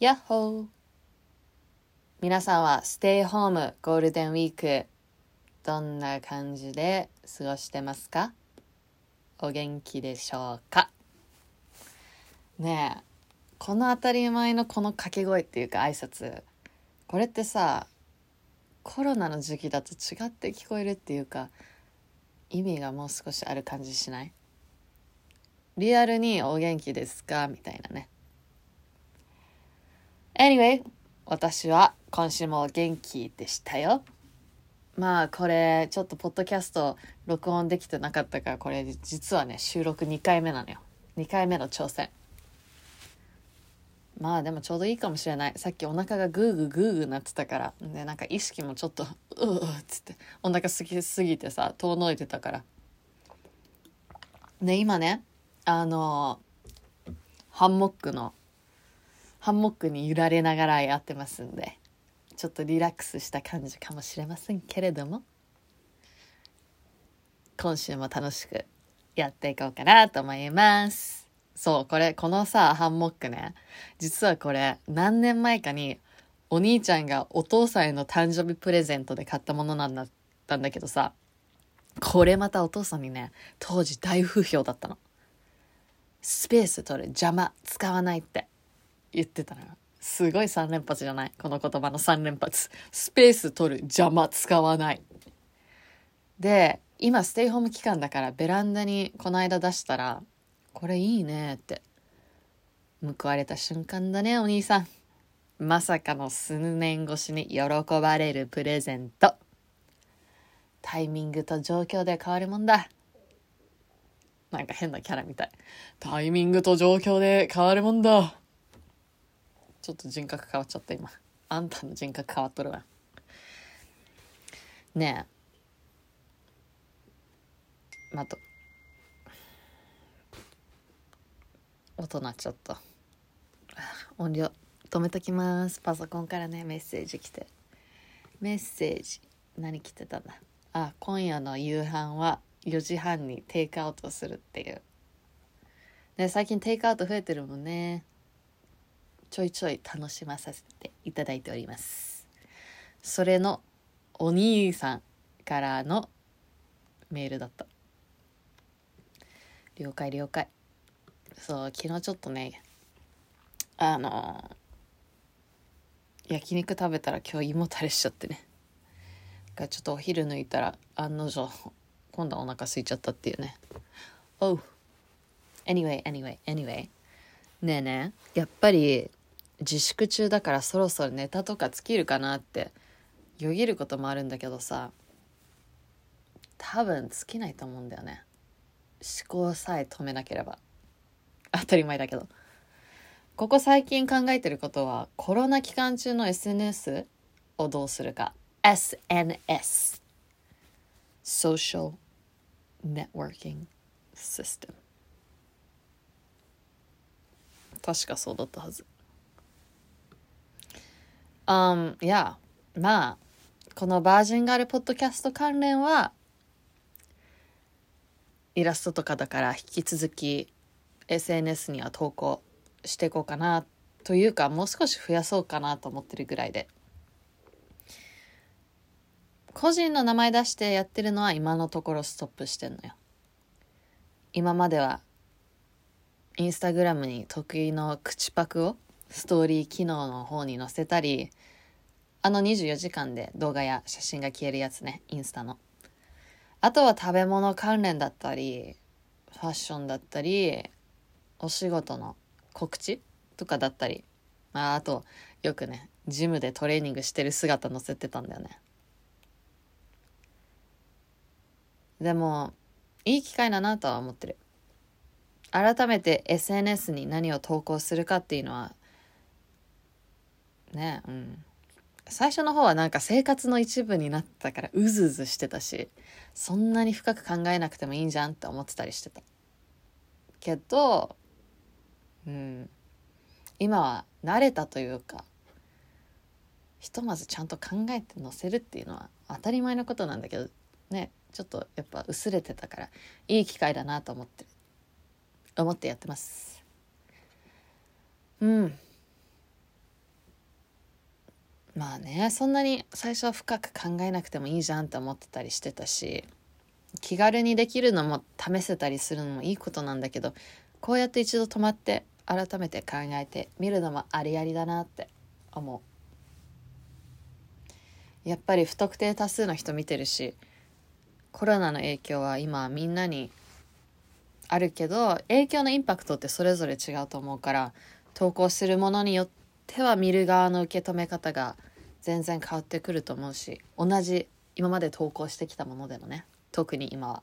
やっほー。皆さんはステイホームゴールデンウィークどんな感じで過ごしてますか？お元気でしょうか？ねえこの当たり前のこの掛け声っていうか挨拶これってさコロナの時期だと違って聞こえるっていうか意味がもう少しある感じしない？リアルにお元気ですか？みたいなね。Anyway 私は今週も元気でしたよ。まあこれちょっとポッドキャスト録音できてなかったからこれ実はね収録2回目なのよ。2回目の挑戦。まあでもちょうどいいかもしれない。さっきお腹がグーグーグーグーなってたから。でなんか意識もちょっと ううっつって。お腹すきすぎてさ遠のいてたから。ね今ねあのハンモックのハンモックに揺られながらやってますんでちょっとリラックスした感じかもしれませんけれども今週も楽しくやっていこうかなと思いますそう、これ、このさ、ハンモックね。実はこれ、何年前かに、お兄ちゃんがお父さんへの誕生日プレゼントで買ったものなんだったんだけどさ、これまたお父さんにね、当時大不評だったの。スペース取る、邪魔、使わないって言ってたのよ。すごい3連発じゃない？この言葉の3連発。スペース取る、邪魔、使わない。で、今ステイホーム期間だからベランダにこの間出したら、これいいねって。報われた瞬間だねお兄さん。まさかの数年越しに喜ばれるプレゼント。タイミングと状況で変わるもんだ。なんか変なキャラみたい。タイミングと状況で変わるもんだ。ちょっと人格変わっちゃった今。あんたの人格変わっとるわ。ねえ。まと。音鳴っちゃった。音量止めときます。パソコンからねメッセージ来て。メッセージ何来てたんだ？あ今夜の夕飯は4時半にテイクアウトするっていう。で最近テイクアウト増えてるもんね。ちょいちょい楽しまさせていただいております。それのお兄さんからのメールだった。了解了解そう昨日ちょっとねあの焼肉食べたら今日胃もたれしちゃってね。がちょっとお昼抜いたら案の定今度はお腹空いちゃったっていうね。Oh anyway anyway anyway ねえねえ。やっぱり自粛中だからそろそろネタとか尽きるかなってよぎることもあるんだけどさ多分尽きないと思うんだよね。思考さえ止めなければ。当たり前だけど。ここ最近考えてることはコロナ期間中の SNS をどうするか。SNS Social Networking System 確かそうだったはず。うんいやまあこのバージンガールポッドキャスト関連はイラストとかだから引き続き SNS には投稿していこうかなというかもう少し増やそうかなと思ってるぐらいで。個人の名前出してやってるのは今のところストップしてんのよ。今まではインスタグラムに得意の口パクをストーリー機能の方に載せたりあの24時間で動画や写真が消えるやつねインスタのあとは食べ物関連だったりファッションだったりお仕事の告知とかだったり、ああと、よくね、ジムでトレーニングしてる姿載せてたんだよね。でも、いい機会だなとは思ってる。改めて SNS に何を投稿するかっていうのは、ね、うん。最初の方はなんか生活の一部になったからうずうずしてたし、そんなに深く考えなくてもいいんじゃんって思ってたりしてた。けど、うん、今は慣れたというかひとまずちゃんと考えて載せるっていうのは当たり前のことなんだけどねちょっとやっぱ薄れてたからいい機会だなと思って思ってやってます。うん。まあねそんなに最初は深く考えなくてもいいじゃんって思ってたりしてたし気軽にできるのも試せたりするのもいいことなんだけどこうやって一度止まって改めて考えてみるのもありありだなって思う。やっぱり不特定多数の人見てるしコロナの影響は今みんなにあるけど影響のインパクトってそれぞれ違うと思うから投稿するものによっては見る側の受け止め方が全然変わってくると思うし同じ今まで投稿してきたものでもね特に今は。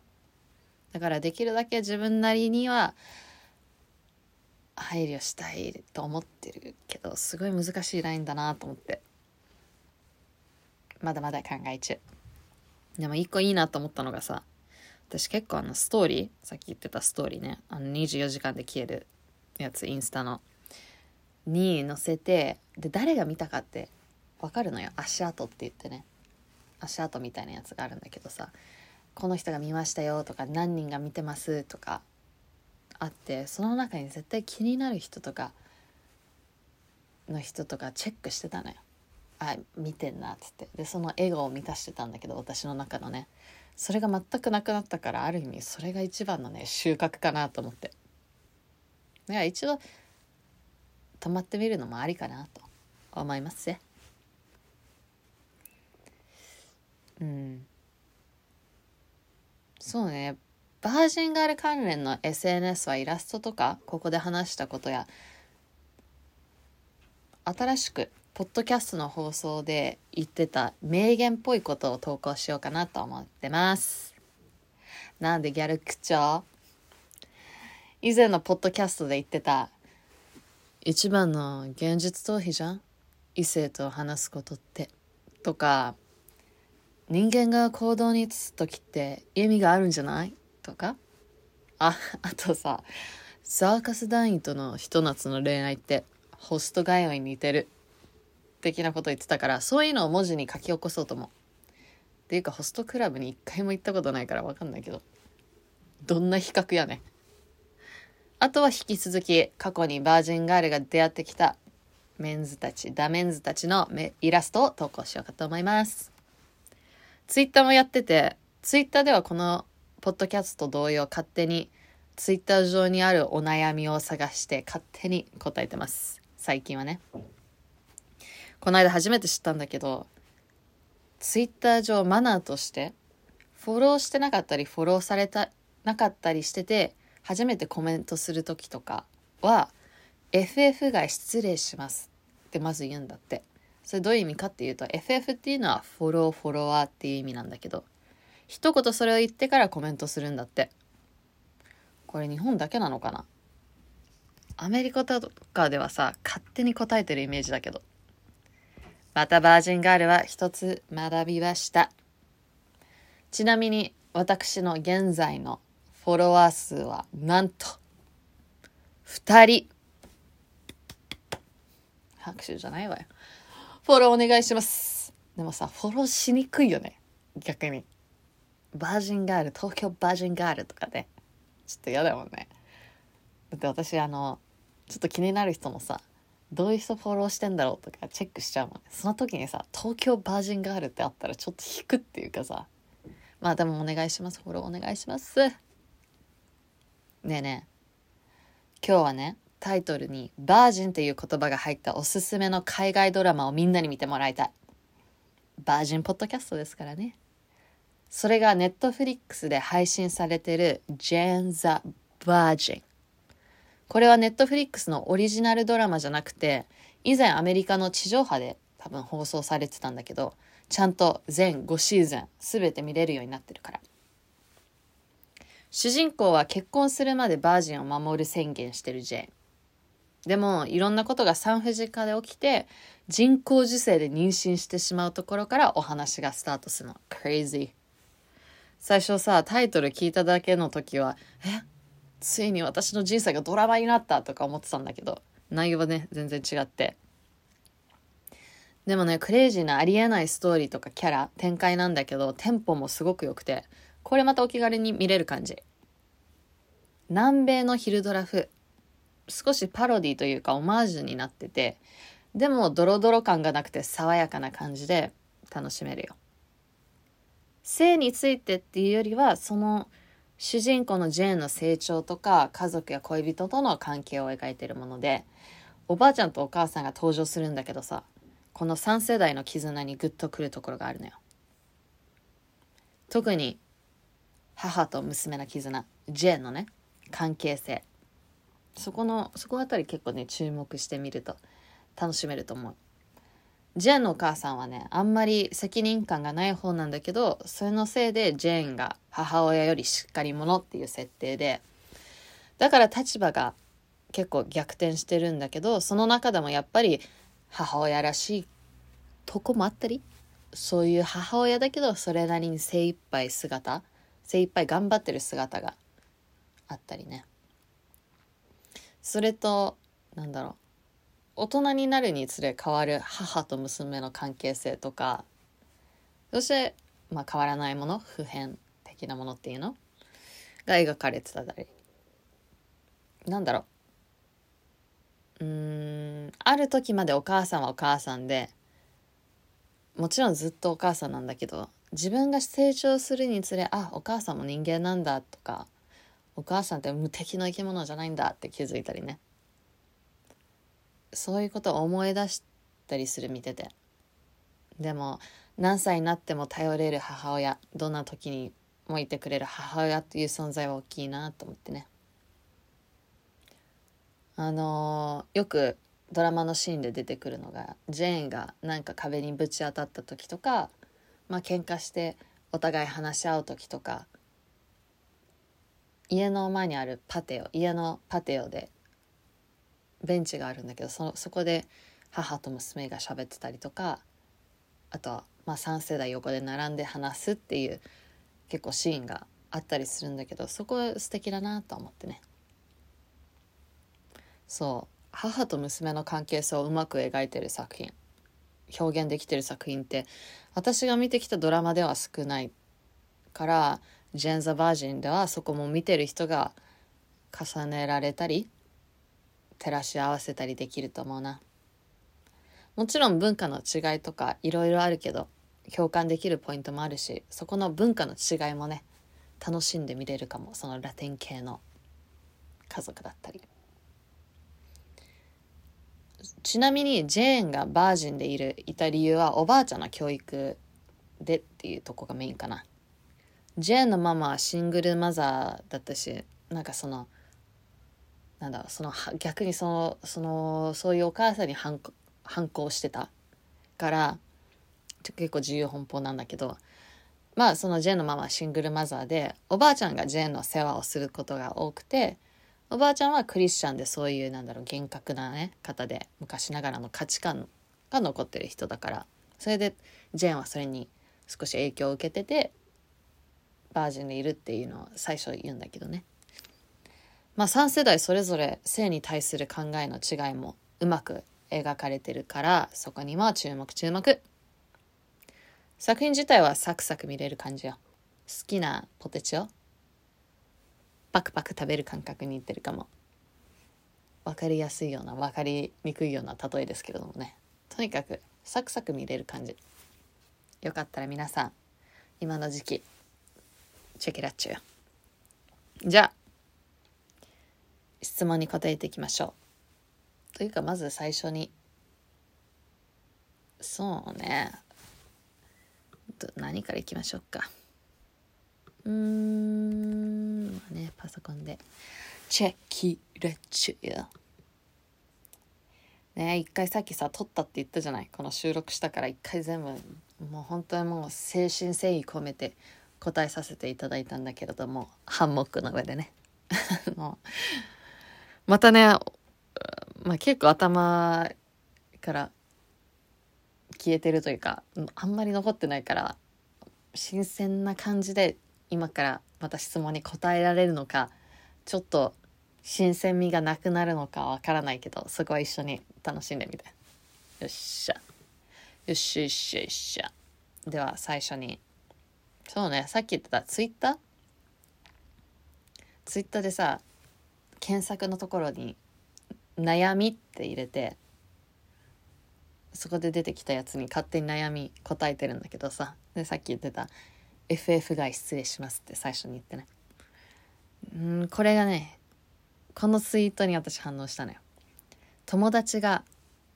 だからできるだけ自分なりには配慮したいと思ってるけどすごい難しいラインだなと思って。まだまだ考え中。でも一個いいなと思ったのがさ私結構あのストーリーさっき言ってたストーリーねあの24時間で消えるやつインスタの。に載せてで誰が見たかって分かるのよ。足跡って言ってね。足跡みたいなやつがあるんだけどさこの人が見ましたよとか何人が見てますとかあってその中に絶対気になる人とかの人とかチェックしてたのよ。あ見てんなっつって。でその笑顔を満たしてたんだけど私の中のね。それが全くなくなったからある意味それが一番のね収穫かなと思って。いや一度止まってみるのもありかなと思いますねうん。そうね。バージンガール関連の SNS はイラストとかここで話したことや新しくポッドキャストの放送で言ってた名言っぽいことを投稿しようかなと思ってます。なんでギャル口調？以前のポッドキャストで言ってた一番の現実逃避じゃん？異性と話すことって。とか人間が行動に移す時って意味があるんじゃない？とか。ああとさサーカス団員とのひと夏の恋愛ってホスト通いに似てる。的なこと言ってたからそういうのを文字に書き起こそうと思う。っていうかホストクラブに一回も行ったことないから分かんないけど。どんな比較やねあとは引き続き過去にバージンガールが出会ってきたメンズたちダメンズたちのイラストを投稿しようかと思います。ツイッターもやっててツイッターではこのポッドキャスト同様勝手にツイッター上にあるお悩みを探して勝手に答えてます。最近はね。この間初めて知ったんだけどツイッター上マナーとしてフォローしてなかったりフォローされたなかったりしてて初めてコメントする時とかは FF が失礼しますってまず言うんだって。それどういう意味かっていうと FF っていうのはフォローフォロワーっていう意味なんだけど一言それを言ってからコメントするんだって。これ日本だけなのかな？アメリカとかではさ勝手に答えてるイメージだけど。またバージンガールは一つ学びました。ちなみに私の現在のフォロワー数はなんと2人。拍手じゃないわよ。フォローお願いします。でもさ、フォローしにくいよね。逆に。バージンガール、東京バージンガールとかね。ちょっと嫌だもんね。だって私あの、ちょっと気になる人のさ、どういう人フォローしてんだろうとかチェックしちゃうもんねその時にさ東京バージンガールってあったらちょっと引くっていうかさまあでもお願いしますフォローお願いしますねえねえ。今日はねタイトルに「バージン」っていう言葉が入ったおすすめの海外ドラマをみんなに見てもらいたい。バージンポッドキャストですからね。それがネットフリックスで配信されてる「ジェン・ザ・バージン」これはネットフリックスのオリジナルドラマじゃなくて、以前アメリカの地上波で多分放送されてたんだけど、ちゃんと全5シーズン全て見れるようになってるから。主人公は結婚するまでバージンを守る宣言してるジェン。でも、いろんなことが産婦人科で起きて、人工授精で妊娠してしまうところからお話がスタートするの。crazy。最初さ、タイトル聞いただけの時は、え？ついに私の人生がドラマになったとか思ってたんだけど、内容はね、全然違って。でもね、クレイジーなありえないストーリーとかキャラ、展開なんだけど、テンポもすごく良くて、これまたお気軽に見れる感じ。南米の昼ドラ風。少しパロディというかオマージュになってて、でもドロドロ感がなくて爽やかな感じで楽しめるよ性についてっていうよりはその主人公のジェーンの成長とか家族や恋人との関係を描いているものでおばあちゃんとお母さんが登場するんだけどさこの3世代の絆にグッとくるところがあるのよ特に母と娘の絆。ジェーンのね。関係性。そこのそこあたり結構ね注目してみると楽しめると思う。ジェーンのお母さんはねあんまり責任感がない方なんだけどそれのせいでジェーンが母親よりしっかり者っていう設定でだから立場が結構逆転してるんだけどその中でもやっぱり母親らしいとこもあったりそういう母親だけどそれなりに精一杯姿精一杯頑張ってる姿があったりね。それとなんだろう。大人になるにつれ変わる母と娘の関係性とかそして、まあ、変わらないもの？普遍的なものっていうの？が描かれてたり。なんだろう。うんある時までお母さんはお母さんでもちろんずっとお母さんなんだけど自分が成長するにつれあお母さんも人間なんだとかお母さんって無敵の生き物じゃないんだって気づいたりね。そういうことを思い出したりする見てて。でも何歳になっても頼れる母親どんな時にもいてくれる母親っていう存在は大きいなと思ってね。あのー、よくドラマのシーンで出てくるのがジェーンがなんか壁にぶち当たった時とかまあ喧嘩してお互い話し合う時とか家の前にあるパテオ家のパテオでベンチがあるんだけどそそこで母と娘が喋ってたりとかあとはまあ3世代横で並んで話すっていう結構シーンがあったりするんだけどそこ素敵だなと思ってね。そう。母と娘の関係性をうまく描いてる作品表現できてる作品って私が見てきたドラマでは少ないからジェン・ザ・バージンではそこも見てる人が重ねられたり照らし合わせたりできると思うな。もちろん文化の違いとかいろいろあるけど共感できるポイントもあるしそこの文化の違いもね楽しんで見れるかも。そのラテン系の家族だったり。ちなみにジェーンがバージンでいるいた理由はおばあちゃんの教育でっていうとこがメインかな。ジェーンのママはシングルマザーだったしなんかそのなんだその逆にそのそのそういうお母さんに反反抗してたから結構自由奔放なんだけどまあそのジェーンのママはシングルマザーでおばあちゃんがジェーンの世話をすることが多くておばあちゃんはクリスチャンでそういうなんだろう厳格なね方で昔ながらの価値観が残ってる人だから。それでジェーンはそれに少し影響を受けててバージンでいるっていうのを最初言うんだけどね。まあ3世代それぞれ性に対する考えの違いもうまく描かれてるからそこには注目注目。作品自体はサクサク見れる感じよ。好きなポテチをパクパク食べる感覚にいってるかも。分かりやすいような分かりにくいような例えですけれどもね。とにかくサクサク見れる感じ。よかったら皆さん今の時期チェケラッチュじゃあ質問に答えていきましょう。というかまず最初に。そうね。何からいきましょうか。うーん。まあねパソコンで。チェキレチュね一回さっきさ撮ったって言ったじゃない？この収録したから一回全部もう本当にもう誠心誠意込めて答えさせていただいたんだけれどもハンモックの上でね。またね、まあ、結構頭から消えてるというかあんまり残ってないから新鮮な感じで今からまた質問に答えられるのかちょっと新鮮味がなくなるのかわからないけどそこは一緒に楽しんでみて。よっしゃ。よっしゃよっしゃよっしゃ。では最初に。そうねさっき言ってたツイッター？ツイッターでさ検索のところに「悩み」って入れてそこで出てきたやつに勝手に悩み答えてるんだけどさ。でさっき言ってた FF 外失礼しますって最初に言ってね。うんこれがねこのツイートに私反応したのよ。友達が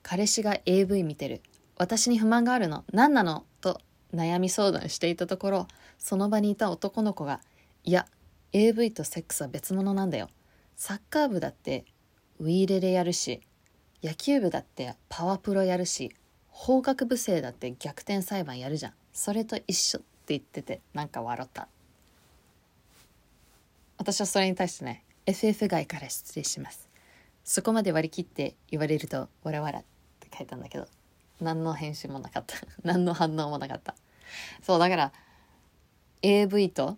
彼氏が AV 見てる。私に不満があるの。何なの？と悩み相談していたところその場にいた男の子が「いや AV とセックスは別物なんだよ。サッカー部だってウィーレレやるし野球部だってパワプロやるし法学部生だって逆転裁判やるじゃん。それと一緒。っ言っててなんか笑った。私はそれに対してね FF 外から失礼します。そこまで割り切って言われるとわらわらって書いたんだけど何の返信もなかった。何の反応もなかった。そうだから AV と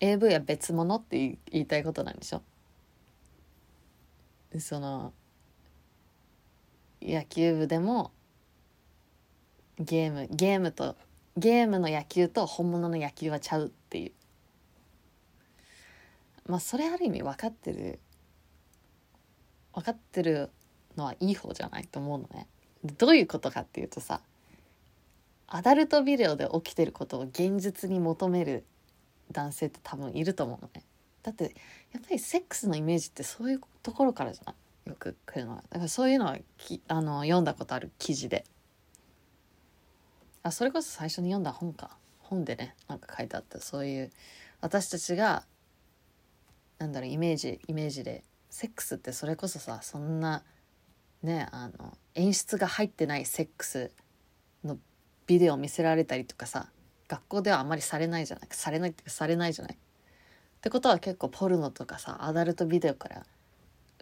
AV は別物って言いたいことなんでしょ。その野球部でもゲームゲームとゲームの野球と本物の野球はちゃうっていう。まあそれある意味分かってる分かってるのはいい方じゃないと思うのね。どういうことかっていうとさアダルトビデオで起きてることを現実に求める男性って多分いると思うのね。だってやっぱりセックスのイメージってそういうところからじゃない？よく来るのは。だからそういうのはきあの読んだことある記事で。あそれこそ最初に読んだ本か。本でねなんか書いてあった。そういう私たちがなんだろうイメージイメージでセックスってそれこそさそんなねあの演出が入ってないセックスのビデオを見せられたりとかさ学校ではあまりされないじゃない。されないってかされないじゃない。ってことは結構ポルノとかさアダルトビデオから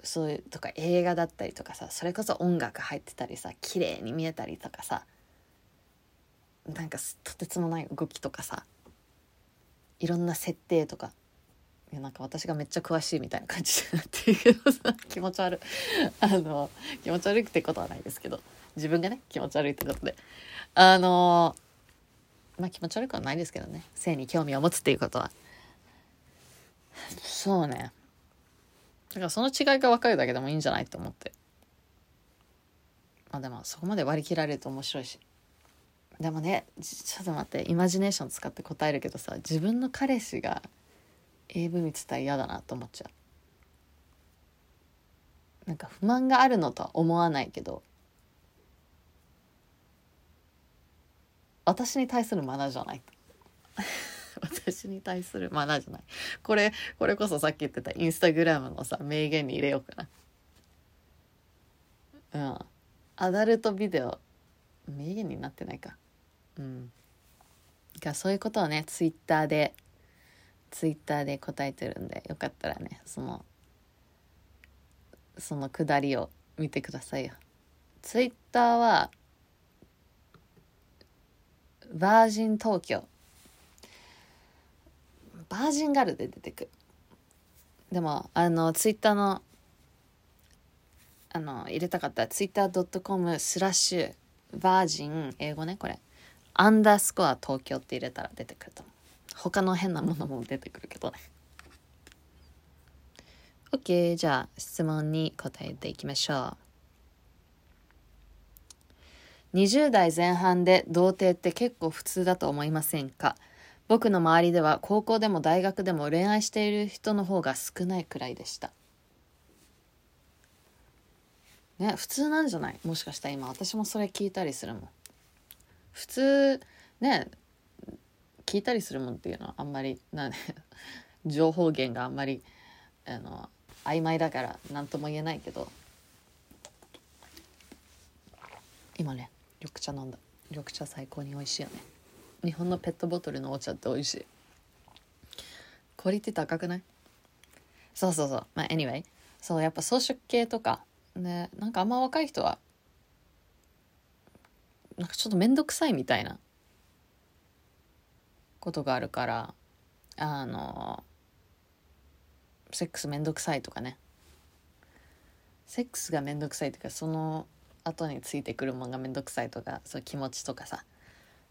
そういうとか映画だったりとかさそれこそ音楽入ってたりさ綺麗に見えたりとかさなんかとてつもない動きとかさいろんな設定とかいやなんか私がめっちゃ詳しいみたいな感じになってるけどさ 気持ち悪い。あの気持ち悪いってことはないですけど自分がね気持ち悪いってことで。あのまあ気持ち悪くはないですけどね。性に興味を持つっていうことは。そうね。だからその違いが分かるだけでもいいんじゃないと思って。まあでもそこまで割り切られると面白いし。でもねちょっと待ってイマジネーション使って答えるけどさ自分の彼氏が AV 見てたら嫌だなと思っちゃう。なんか不満があるのとは思わないけど私に対するマナーじゃない。私に対するマナーじゃない。これこれこそさっき言ってたインスタグラムのさ名言に入れようかな。うん。アダルトビデオ名言になってないか。うん。がそういうことをねツイッターでツイッターで答えてるんでよかったらねそのそのくだりを見てくださいよ。ツイッターはバージン東京バージンガルで出てくでもあのツイッターのあの入れたかったツイッター .com スラッシュバージン英語ねこれ。アンダースコア東京って入れたら出てくると思う。他の変なものも出てくるけどね。OK じゃあ質問に答えていきましょう。20代前半で童貞って結構普通だと思いませんか？僕の周りでは高校でも大学でも恋愛している人の方が少ないくらいでした。ね普通なんじゃない？もしかしたら今私もそれ聞いたりするもん。普通ね聞いたりするもんっていうのはあんまりな 情報源があんまりあの曖昧だから何とも言えないけど。今ね緑茶飲んだ。緑茶最高に美味しいよね。日本のペットボトルのお茶って美味しい。クオリティ高くない？そうそうそう。まあ anyway そうやっぱ装飾系とか。ねなんかあんま若い人はなんかちょっと面倒くさいみたいなことがあるからあのセックスめんどくさいとかね。セックスがめんどくさいとかその後についてくるものがめんどくさいとかそう気持ちとかさっ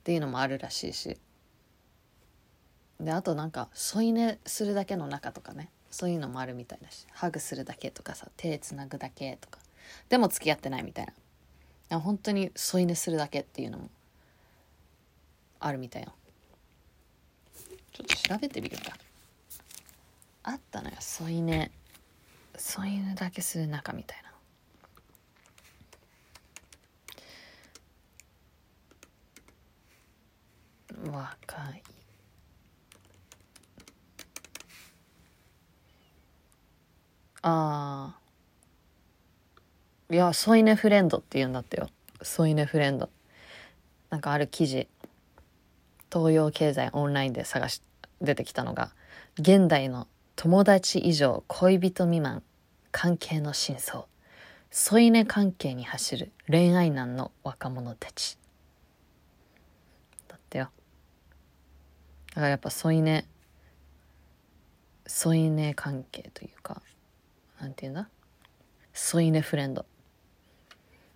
ていうのもあるらしいし。であとなんか添い寝するだけの中とかね。そういうのもあるみたいだしハグするだけとかさ手つなぐだけとか。でも付き合ってないみたいな。本当に添い寝するだけっていうのもあるみたいよ。ちょっと調べてみるか。あったのよ。添い寝。添い寝だけする中みたいな。若い。ああいや添い寝フレンドって言うんだってよ。添い寝フレンド。なんかある記事。東洋経済オンラインで探し出てきたのが現代の友達以上恋人未満関係の真相。添い寝関係に走る恋愛難の若者たち。だってよ。だからやっぱ添い寝添い寝関係というかなんていうんだ？添い寝フレンド。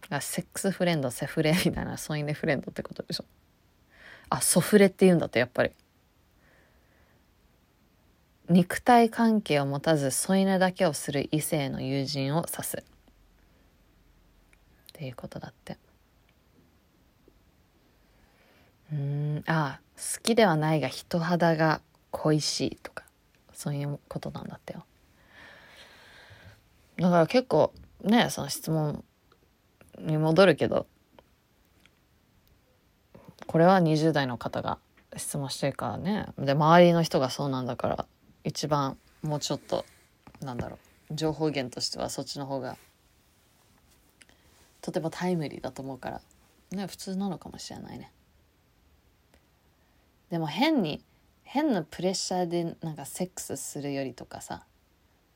あセックスフレンドセフレみたいな添い寝フレンドってことでしょ。あソフレって言うんだってやっぱり。肉体関係を持たず添い寝だけをする異性の友人を指す。っていうことだって。うんあ好きではないが人肌が恋しいとかそういうことなんだってよ。だから結構ねその質問に戻るけどこれは20代の方が質問してるからね。で周りの人がそうなんだから一番もうちょっとなんだろう情報源としてはそっちの方がとてもタイムリーだと思うからね普通なのかもしれないね。でも変に変なプレッシャーでなんかセックスするよりとかさ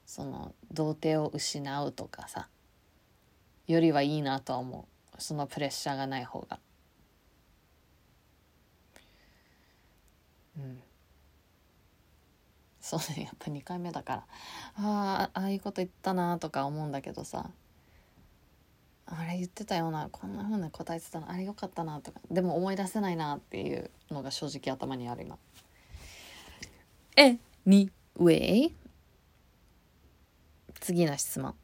その童貞を失うとかさよりはいいなとは思う。そのプレッシャーがない方が。うん。そうね。やっぱ2回目だから。あああいうこと言ったなとか思うんだけどさ。あれ言ってたような。こんなふうな答えてたの。あれよかったなとか。でも思い出せないなっていうのが正直頭にある今。Anyway 次の質問。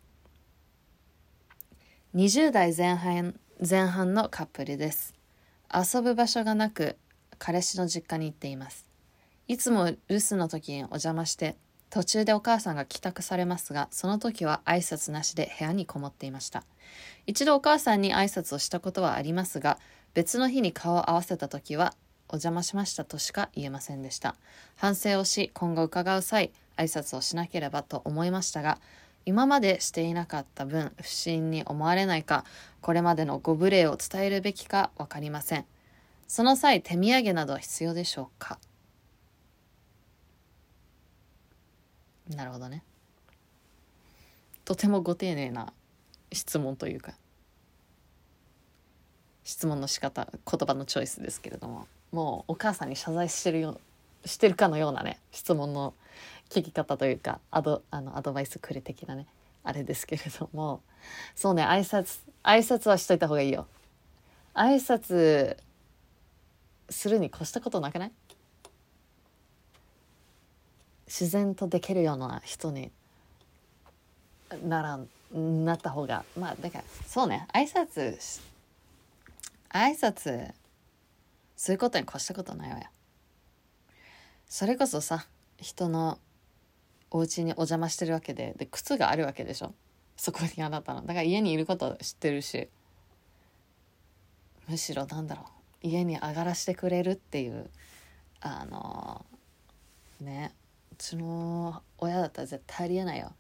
20代前半前半のカップルです。遊ぶ場所がなく彼氏の実家に行っています。いつも留守の時にお邪魔して途中でお母さんが帰宅されますがその時は挨拶なしで部屋にこもっていました。一度お母さんに挨拶をしたことはありますが別の日に顔を合わせた時はお邪魔しましたとしか言えませんでした。反省をし今後伺う際挨拶をしなければと思いましたが今までしていなかった分不審に思われないかこれまでのご無礼を伝えるべきか分かりません。その際手土産などは必要でしょうか？なるほどね。とてもご丁寧な質問というか質問の仕方言葉のチョイスですけれどももうお母さんに謝罪してるよしてるかのようなね質問の聞き方というかアドあのアドバイスくれ的なねあれですけれども。そうね挨拶挨拶はしといた方がいいよ。挨拶するに越したことなくない？自然とできるような人にならんなった方が。まあだからそうね挨拶挨拶そういうことに越したことないわよ。それこそさ人のお家にお邪魔してるわけでで靴があるわけでしょ？そこにあなたの。だから家にいること知ってるし。むしろなんだろう。家に上がらしてくれるっていうあのねうちの親だったら絶対ありえないよ。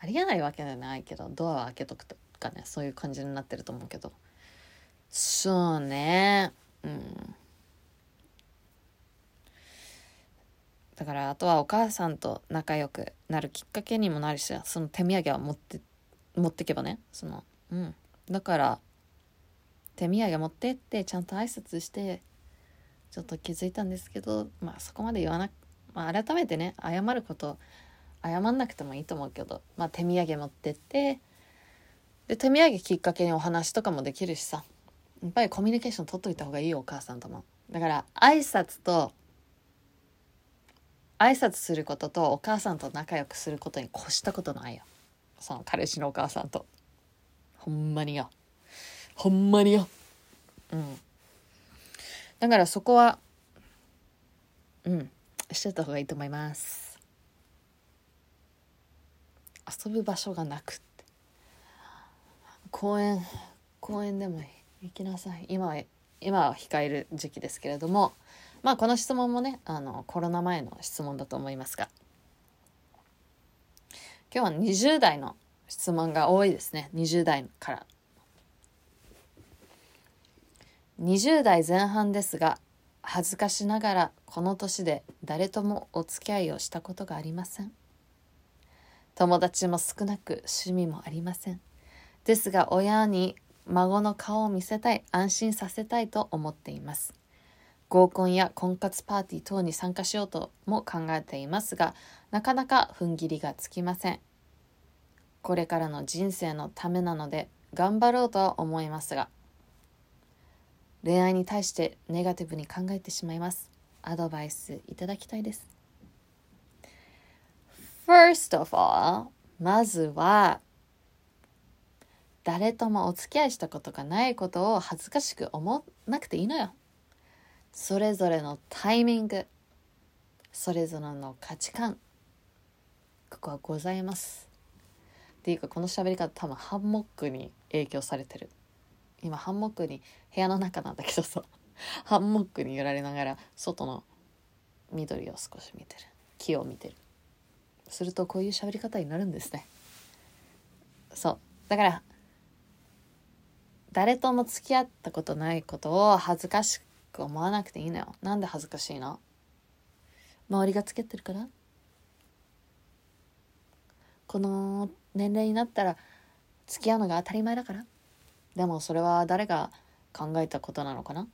ありえないわけじゃないけどドアを開けとくとかねそういう感じになってると思うけど。そうね。うん。だからあとはお母さんと仲良くなるきっかけにもなるしその手土産は持って持ってけばね。そのうん。だから手土産持ってってちゃんと挨拶してちょっと気づいたんですけどまあそこまで言わなく、まあ、改めてね謝ること謝んなくてもいいと思うけど、まあ、手土産持ってってで手土産きっかけにお話とかもできるしさ。やっぱりコミュニケーション取っといた方がいいよお母さんとも。だから挨拶と挨拶することとお母さんと仲良くすることに越したことないよその彼氏のお母さんとほんまによ。ほんまによ。うん。だからそこは、うん、してた方がいいと思います。遊ぶ場所がなくって。公園、公園でも行きなさい。今は、今は控える時期ですけれども、まあこの質問もね、あの、コロナ前の質問だと思いますが、今日は20代の質問が多いですね。20代から。20代前半ですが、恥ずかしながらこの年で誰ともお付き合いをしたことがありません。友達も少なく趣味もありません。ですが親に孫の顔を見せたい、安心させたいと思っています。合コンや婚活パーティー等に参加しようとも考えていますが、なかなか踏ん切りがつきません。これからの人生のためなので頑張ろうとは思いますが、恋愛に対してネガティブに考えてしまいます。アドバイスいただきたいです。First of all, まずは、誰ともお付き合いしたことがないことを恥ずかしく思わなくていいのよ。それぞれのタイミング、それぞれの価値観、ここはございます。っていうかこの喋り方多分ハンモックに影響されてる。今ハンモックに部屋の中なんだけどさ。ハンモックに揺られながら外の緑を少し見てる。木を見てる。するとこういう喋り方になるんですね。そう。だから誰とも付き合ったことないことを恥ずかしくく思わなくていいのよ。なんで恥ずかしいの？周りがつけてるから？この年齢になったら付き合うのが当たり前だから？でもそれは誰が考えたことなのかな？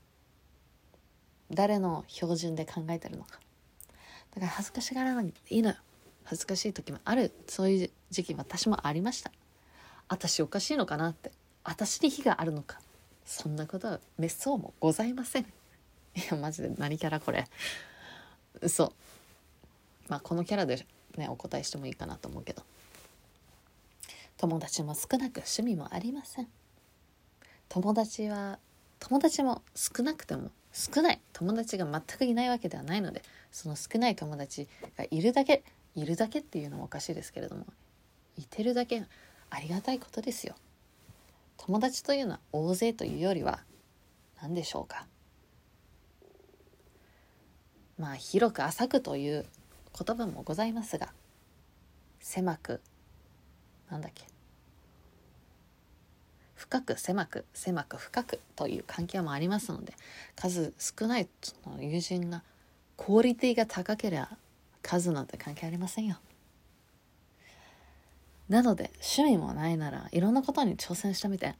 誰の標準で考えてるのか？だから恥ずかしがらなくていいのよ。恥ずかしい時もある。そういう時期私もありました。私おかしいのかなって。私に非があるのか。そんなことはめっそうもございません。いやマジで何キャラこれ。嘘。まあこのキャラでねお答えしてもいいかなと思うけど。友達も少なく趣味もありません。友達は友達も少なくても少ない。友達が全くいないわけではないのでその少ない友達がいるだけいるだけっていうのもおかしいですけれどもいてるだけありがたいことですよ。友達というのは大勢というよりは何でしょうか。まあ広く浅くという言葉もございますが狭くなんだっけ。深く狭く狭く深くという関係もありますので数少ない友人がクオリティが高ければ数なんて関係ありませんよ。なので趣味もないならいろんなことに挑戦してみて。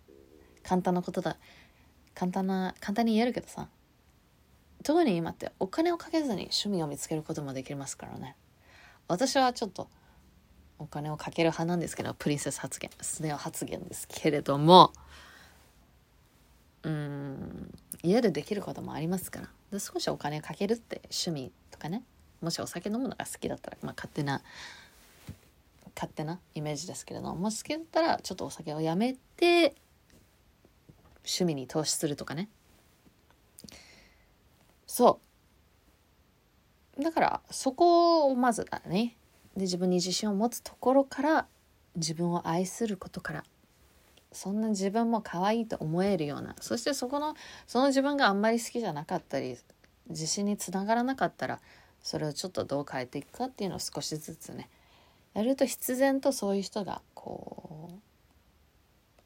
簡単なことだ。簡単な簡単に言えるけどさ。特に今ってお金をかけずに趣味を見つけることもできますからね。私はちょっとお金をかける派なんですけどプリンセス発言スネ夫発言ですけれども。うん家でできることもありますから。で少しお金かけるって趣味とかね。もしお酒飲むのが好きだったら、まあ、勝手な勝手なイメージですけれどもし好きだったらちょっとお酒をやめて趣味に投資するとかね。そうだからそこをまずだねで自分に自信を持つところから自分を愛することからそんな自分も可愛いと思えるようなそしてそこのその自分があんまり好きじゃなかったり自信につながらなかったらそれをちょっとどう変えていくかっていうのを少しずつねやると必然とそういう人がこ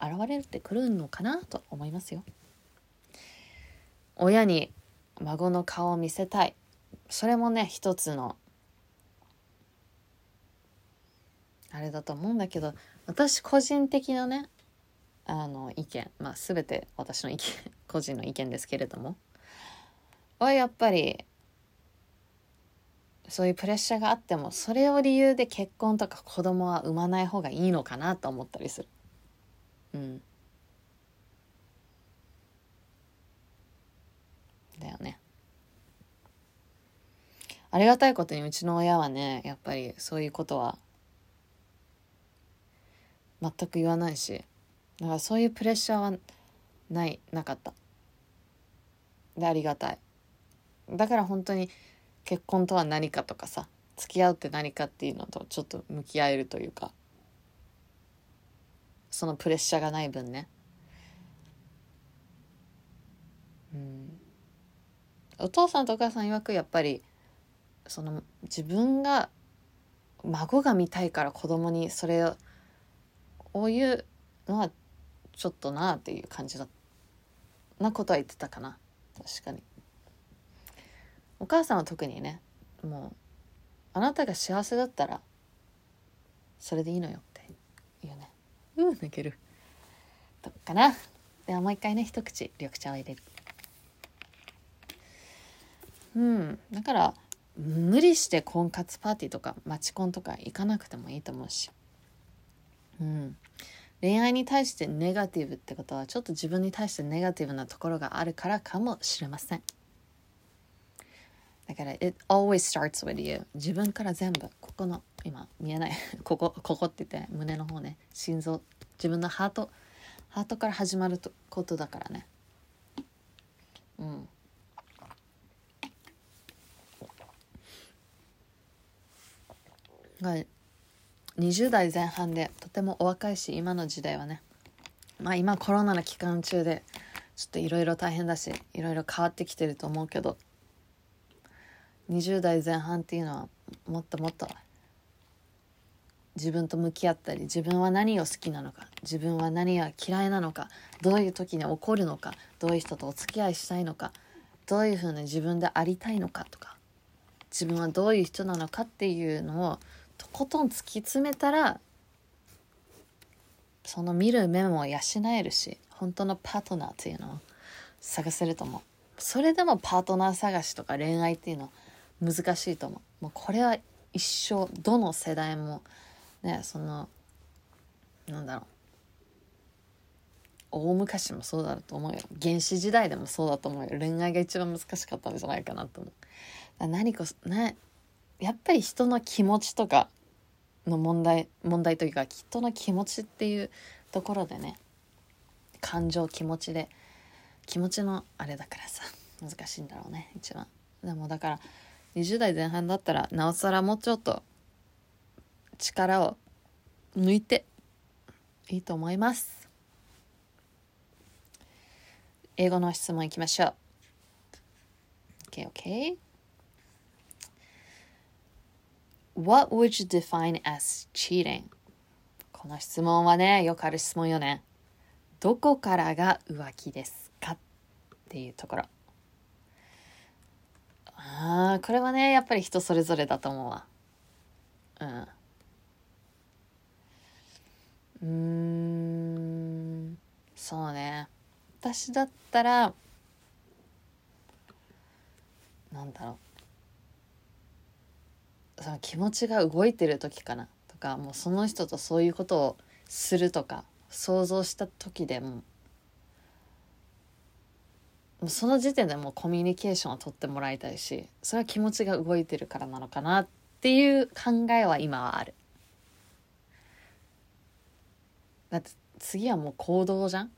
う現れてくるのかなと思いますよ。親に孫の顔を見せたいそれもね一つのあれだと思うんだけど私個人的なねあの意見まあ全て私の意見 個人の意見ですけれどもはやっぱりそういうプレッシャーがあってもそれを理由で結婚とか子供は産まない方がいいのかなと思ったりする。うん。だよね。ありがたいことにうちの親はねやっぱりそういうことは全く言わないしだからそういうプレッシャーはないなかった。でありがたい。だから本当に結婚とは何かとかさ付き合うって何かっていうのとちょっと向き合えるというかそのプレッシャーがない分ね。うん。お父さんとお母さん曰くやっぱりその自分が孫が見たいから子供にそれを言うのはちょっとなっていう感じだなことは言ってたかな。確かに。お母さんは特にねもうあなたが幸せだったらそれでいいのよって言うね。うん泣ける。とかな。ではもう一回ね一口緑茶を入れるうん。だから無理して婚活パーティーとかマチコンとか行かなくてもいいと思うし。うん。恋愛に対してネガティブってことはちょっと自分に対してネガティブなところがあるからかもしれません。だから it always starts with you 自分から全部ここの今見えない。ここここって言って胸の方ね。心臓。自分のハート。ハートから始まることだからね。うん。はい20代前半でとてもお若いし今の時代はね。まあ今コロナの期間中でちょっといろいろ大変だしいろいろ変わってきてると思うけど20代前半っていうのはもっともっと自分と向き合ったり自分は何を好きなのか自分は何が嫌いなのかどういう時に怒るのかどういう人とお付き合いしたいのかどういうふうに自分でありたいのかとか自分はどういう人なのかっていうのをとことん突き詰めたらその見る目も養えるし本当のパートナーっていうのを探せると思う。それでもパートナー探しとか恋愛っていうのは難しいと思う。もうこれは一生どの世代もねそのなんだろう。大昔もそうだと思うよ。原始時代でもそうだと思うよ。恋愛が一番難しかったんじゃないかなと思う。何かねやっぱり人の気持ちとかの問題問題というか人の気持ちっていうところでね感情気持ちで気持ちのあれだからさ難しいんだろうね一番。でもだから20代前半だったらなおさらもうちょっと力を抜いていいと思います。英語の質問いきましょう。OKOK、What would you define as cheating? この質問はね、よくある質問よね。どこからが浮気ですかっていうところ。ああ、これはね、やっぱり人それぞれだと思うわ。うん。うーん、そうね。私だったら、なんだろう。その気持ちが動いてる時かなとかもうその人とそういうことをするとか想像した時でももうその時点でもうコミュニケーションを取ってもらいたいしそれは気持ちが動いてるからなのかなっていう考えは今はある。だって次はもう行動じゃん。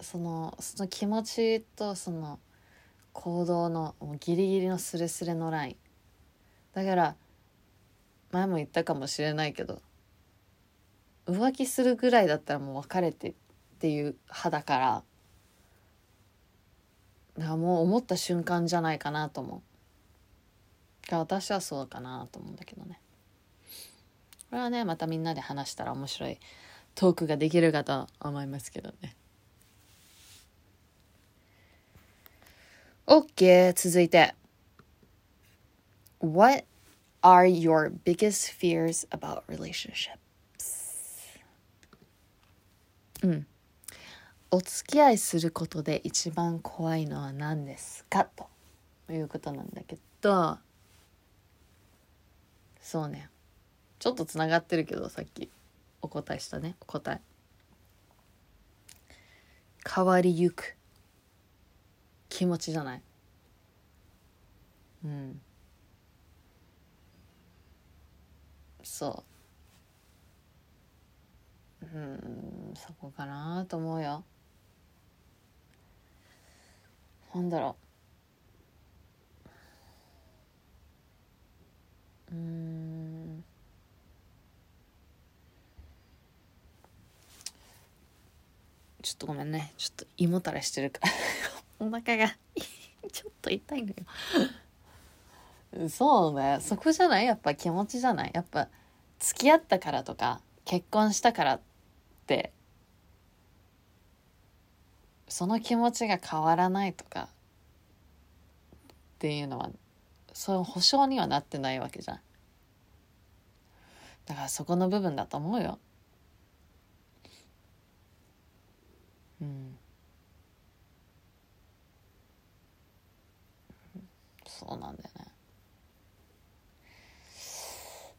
そのその気持ちとその行動のもうギリギリのスレスレのライン。だから前も言ったかもしれないけど浮気するぐらいだったらもう別れてっていう派だからだからもう思った瞬間じゃないかなと思う。私はそうかなと思うんだけどね。これはねまたみんなで話したら面白いトークができるかと思いますけどね。OK 続いて。What are your biggest fears about relationships? うん。お付き合いすることで一番怖いのは何ですか？ということなんだけどそうね。ちょっとつながってるけどさっきお答えしたね。お答え。変わりゆく。気持ちじゃない。うん。そう。うんそこかなと思うよ。なんだろう。うん。ちょっとごめんね。ちょっと胃もたれしてるから。お腹がちょっと痛いのよ。そうね。そこじゃない？やっぱ気持ちじゃない？やっぱ付き合ったからとか結婚したからって。その気持ちが変わらないとか。っていうのはそういう保証にはなってないわけじゃん。だからそこの部分だと思うよ。うん。そうなんだよね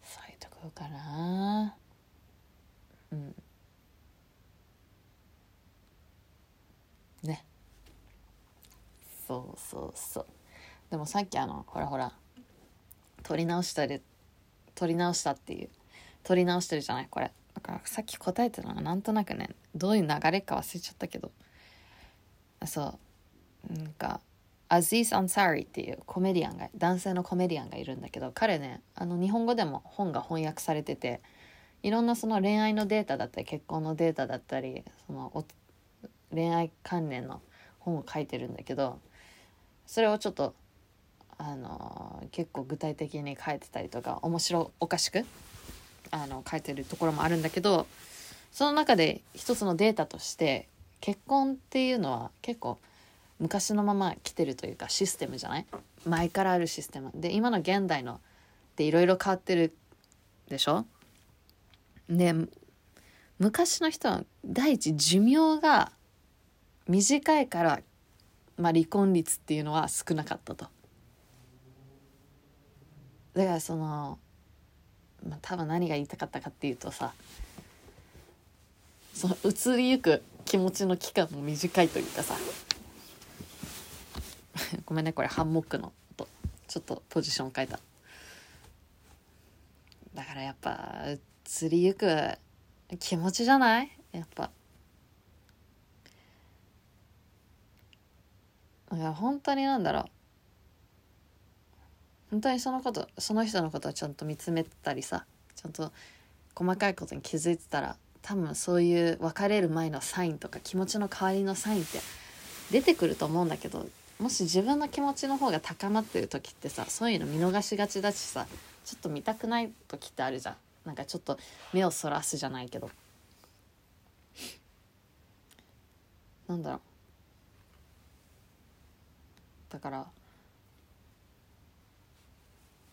そうかなうん。ね。そうそうそう。でもさっきあのほらほら。撮り直したり撮り直したっていう。撮り直してるじゃないこれ。だからさっき答えてたのがなんとなくねどういう流れか忘れちゃったけど。そう。なんかアジーズ・アンサーリっていうコメディアンが男性のコメディアンがいるんだけど彼ねあの日本語でも本が翻訳されてていろんなその恋愛のデータだったり結婚のデータだったりその恋愛関連の本を書いてるんだけどそれをちょっとあの結構具体的に書いてたりとか面白おかしくあの書いてるところもあるんだけどその中で一つのデータとして結婚っていうのは結構昔のまま来てるというかシステムじゃない？前からあるシステム。で今の現代のでいろいろ変わってるでしょ？で昔の人は第一寿命が短いから、まあ、離婚率っていうのは少なかったと。だからその、まあ、多分何が言いたかったかっていうとさその移りゆく気持ちの期間も短いというかさ。ごめんねこれハンモックのとちょっとポジション変えた。だからやっぱ移りゆく気持ちじゃない？やっぱ。だから本当になんだろう。本当にそのことその人のことをちゃんと見つめたりさちゃんと細かいことに気づいてたら多分そういう別れる前のサインとか気持ちの変わりのサインって出てくると思うんだけどもし自分の気持ちの方が高まってる時ってさそういうの見逃しがちだしさちょっと見たくない時ってあるじゃん。なんかちょっと目をそらすじゃないけど。なんだろう。だから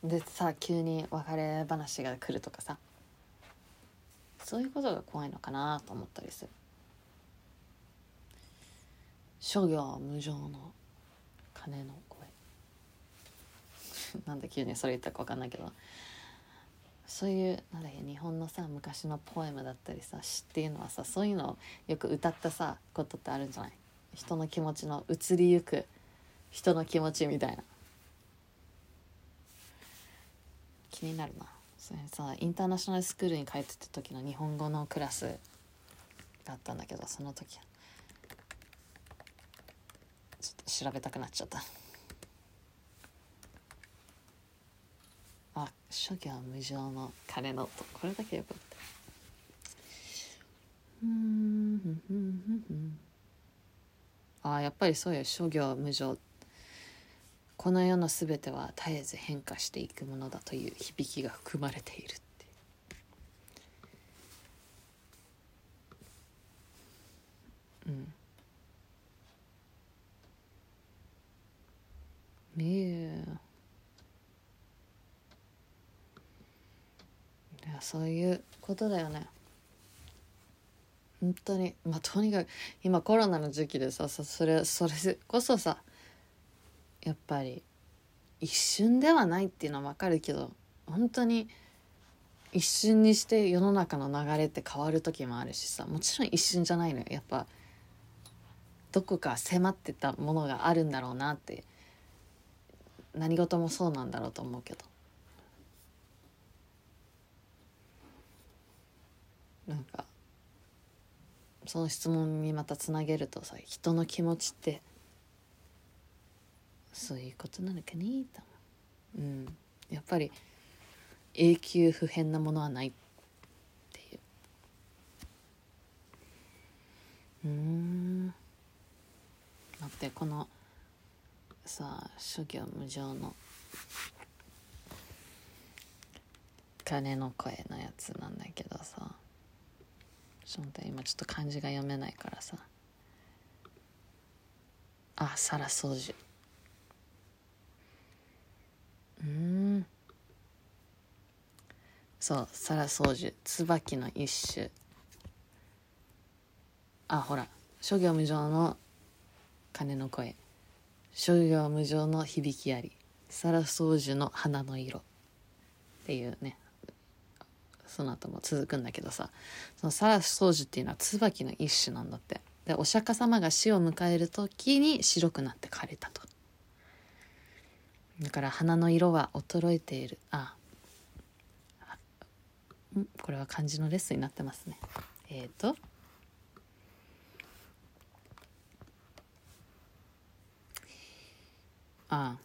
でさ急に別れ話が来るとかさそういうことが怖いのかなと思ったりする。諸行無常の鐘の声。なんで急にそれ言ったか分かんないけど。そういうなんだっけ日本のさ昔のポエムだったりさ詩っていうのはさそういうのをよく歌ったさことってあるんじゃない？人の気持ちの移りゆく人の気持ちみたいな。気になるな。それさインターナショナルスクールに帰ってた時の日本語のクラスだったんだけどその時ちょっと調べたくなっちゃった。あ諸行無常の鐘の音。これだけよかった。うんあやっぱりそうよ諸行無常この世の全ては絶えず変化していくものだという響きが含まれているってうん。ねえ。いやそういうことだよね。本当に。まあとにかく今コロナの時期でさそれそれこそさやっぱり一瞬ではないっていうのは分かるけど本当に一瞬にして世の中の流れって変わる時もあるしさもちろん一瞬じゃないのよ。やっぱどこか迫ってたものがあるんだろうなって何事もそうなんだろうと思うけど。なんかその質問にまたつなげるとさ人の気持ちってそういうことなのかねとう。ん。やっぱり永久不変なものはないっていう。うん。待ってこのさ諸行無常の鐘の声のやつなんだけどさちょっと今ちょっと漢字が読めないからさ。あ皿掃除。うん。そう皿掃除。椿の一種あほら。諸行無常の鐘の声。諸行無常の響きあり皿掃除の花の色。っていうね。その後も続くんだけどさ。その皿掃除っていうのは椿の一種なんだって。でお釈迦様が死を迎える時に白くなって枯れたと。だから花の色は衰えている。あん？これは漢字のレッスンになってますね。えっ、ー、とあ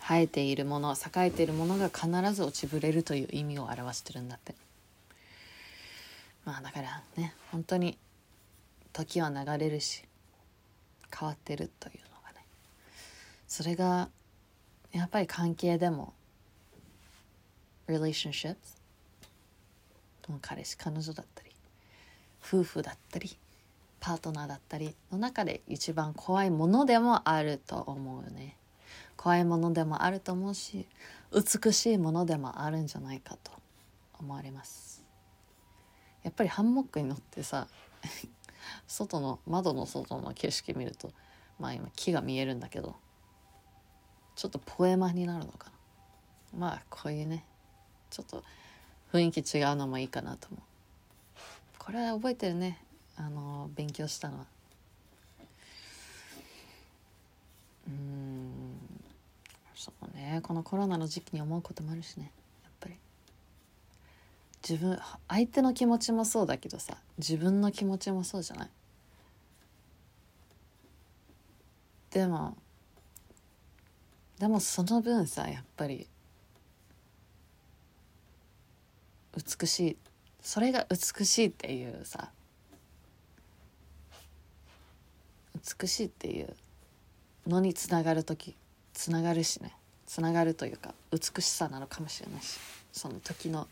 生えているもの栄えているものが必ず落ちぶれるという意味を表してるんだって。まあだからね本当に時は流れるし変わってるというのがね。それがやっぱり関係でも relationships 彼氏彼女だったり夫婦だったりパートナーだったりの中で一番怖いものでもあると思うね。怖いものでもあると思うし美しいものでもあるんじゃないかと思われます。やっぱりハンモックに乗ってさ外の窓の外の景色見るとまあ今木が見えるんだけどちょっとポエマになるのかな。まあこういうねちょっと雰囲気違うのもいいかなと思う。これは覚えてるね。あの勉強したのは。うんそうね。このコロナの時期に思うこともあるしね。やっぱり。自分相手の気持ちもそうだけどさ自分の気持ちもそうじゃない？でもでもその分さやっぱり美しいそれが美しいっていうさ美しいっていうのにつながる時つながるしね。つながるというか美しさなのかもしれないしその時の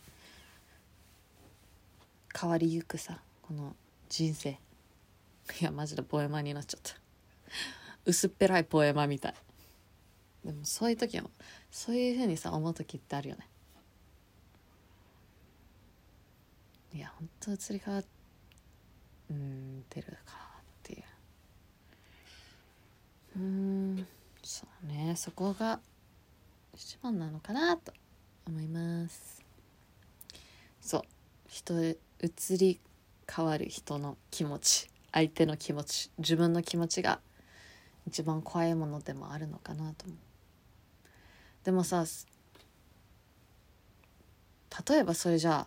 変わりゆくさこの人生。いやマジでポエマになっちゃった。薄っぺらいポエマみたい。でもそういう時もそういうふうにさ思う時ってあるよね。いや本当移り変わってるか。うんそうねそこが一番なのかなと思います。そう人へ移り変わる人の気持ち相手の気持ち自分の気持ちが一番怖いものでもあるのかなと思う。でもさ例えばそれじゃあ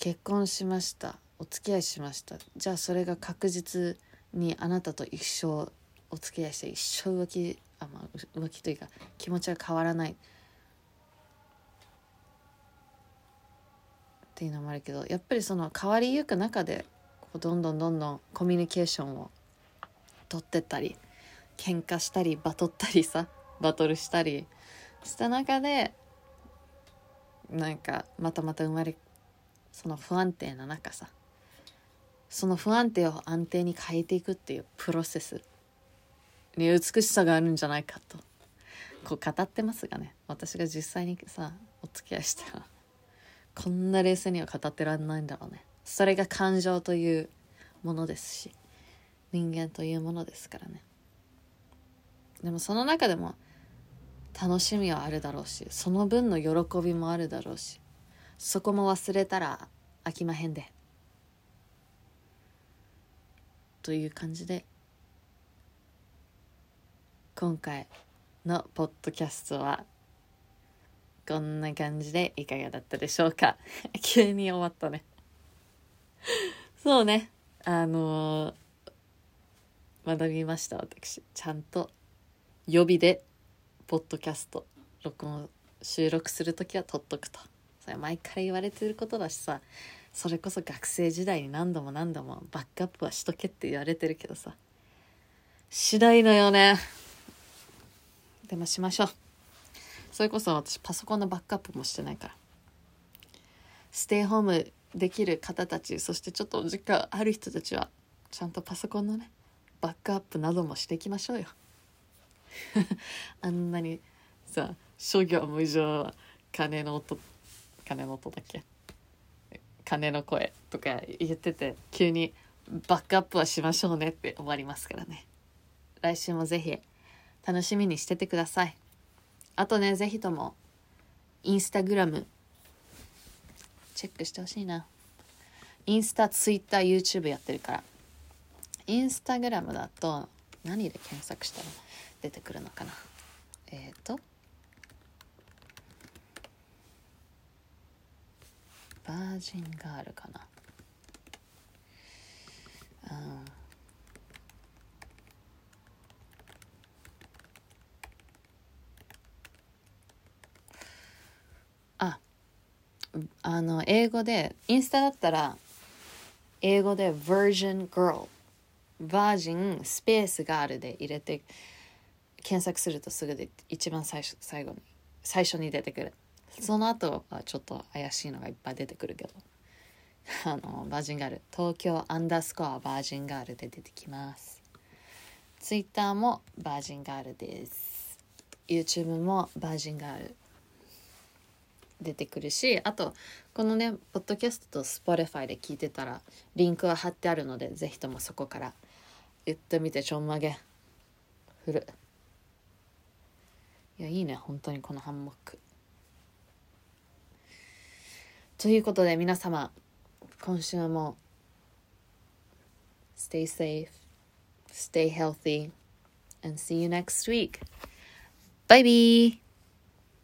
結婚しましたお付き合いしました。じゃあそれが確実にあなたと一生お付き合いして一生浮気あ、まあ、浮気というか気持ちが変わらないっていうのもあるけどやっぱりその変わりゆく中でこうどんどんどんどんコミュニケーションを取ってったり喧嘩したりバトったりさバトルしたりした中でなんかまたまた生まれその不安定な中さその不安定を安定に変えていくっていうプロセス。に美しさがあるんじゃないかと。こう語ってますがね私が実際にさお付き合いしたらこんな冷静には語ってらんないんだろうね。それが感情というものですし人間というものですからね。でもその中でも楽しみはあるだろうしその分の喜びもあるだろうしそこも忘れたら飽きまへんで。という感じで今回のポッドキャストはこんな感じでいかがだったでしょうか？急に終わったね。そうね。あのー学びました私。ちゃんと予備でポッドキャスト録音収録する時は撮っとくと。それ前から言われてることだしさ。それこそ学生時代に何度も何度もバックアップはしとけって言われてるけどさ。しないのよね。でもしましょう。それこそ私パソコンのバックアップもしてないから。ステイホームできる方たちそしてちょっとお時間ある人たちはちゃんとパソコンのねバックアップなどもしていきましょうよ。あんなにさ諸行無常鐘の音鐘の音だっけ？鐘の声とか言ってて急にバックアップはしましょうねって終わりますからね。来週もぜひ楽しみにしててください。あとねぜひともインスタグラムチェックしてほしいな。インスタツイッター YouTube やってるから。インスタグラムだと何で検索したら出てくるのかな。えっ、ー、とバージンガールかな。うんああの英語でインスタだったら英語で Virgin Girl バージンスペースガールで入れて検索するとすぐで一番最初最後に最初に出てくる。その後はちょっと怪しいのがいっぱい出てくるけど。あのバージンガール東京アンダースコアバージンガールで出てきます。ツイッターもバージンガールです。YouTube もバージンガール出てくるしあとこのねポッドキャストと Spotify で聞いてたらリンクは貼ってあるのでぜひともそこから言ってみてちょんまげ振るいやいいね本当にこのハンモックということで皆様今週も Stay safe, stay healthy, and see you next week. Bye bye!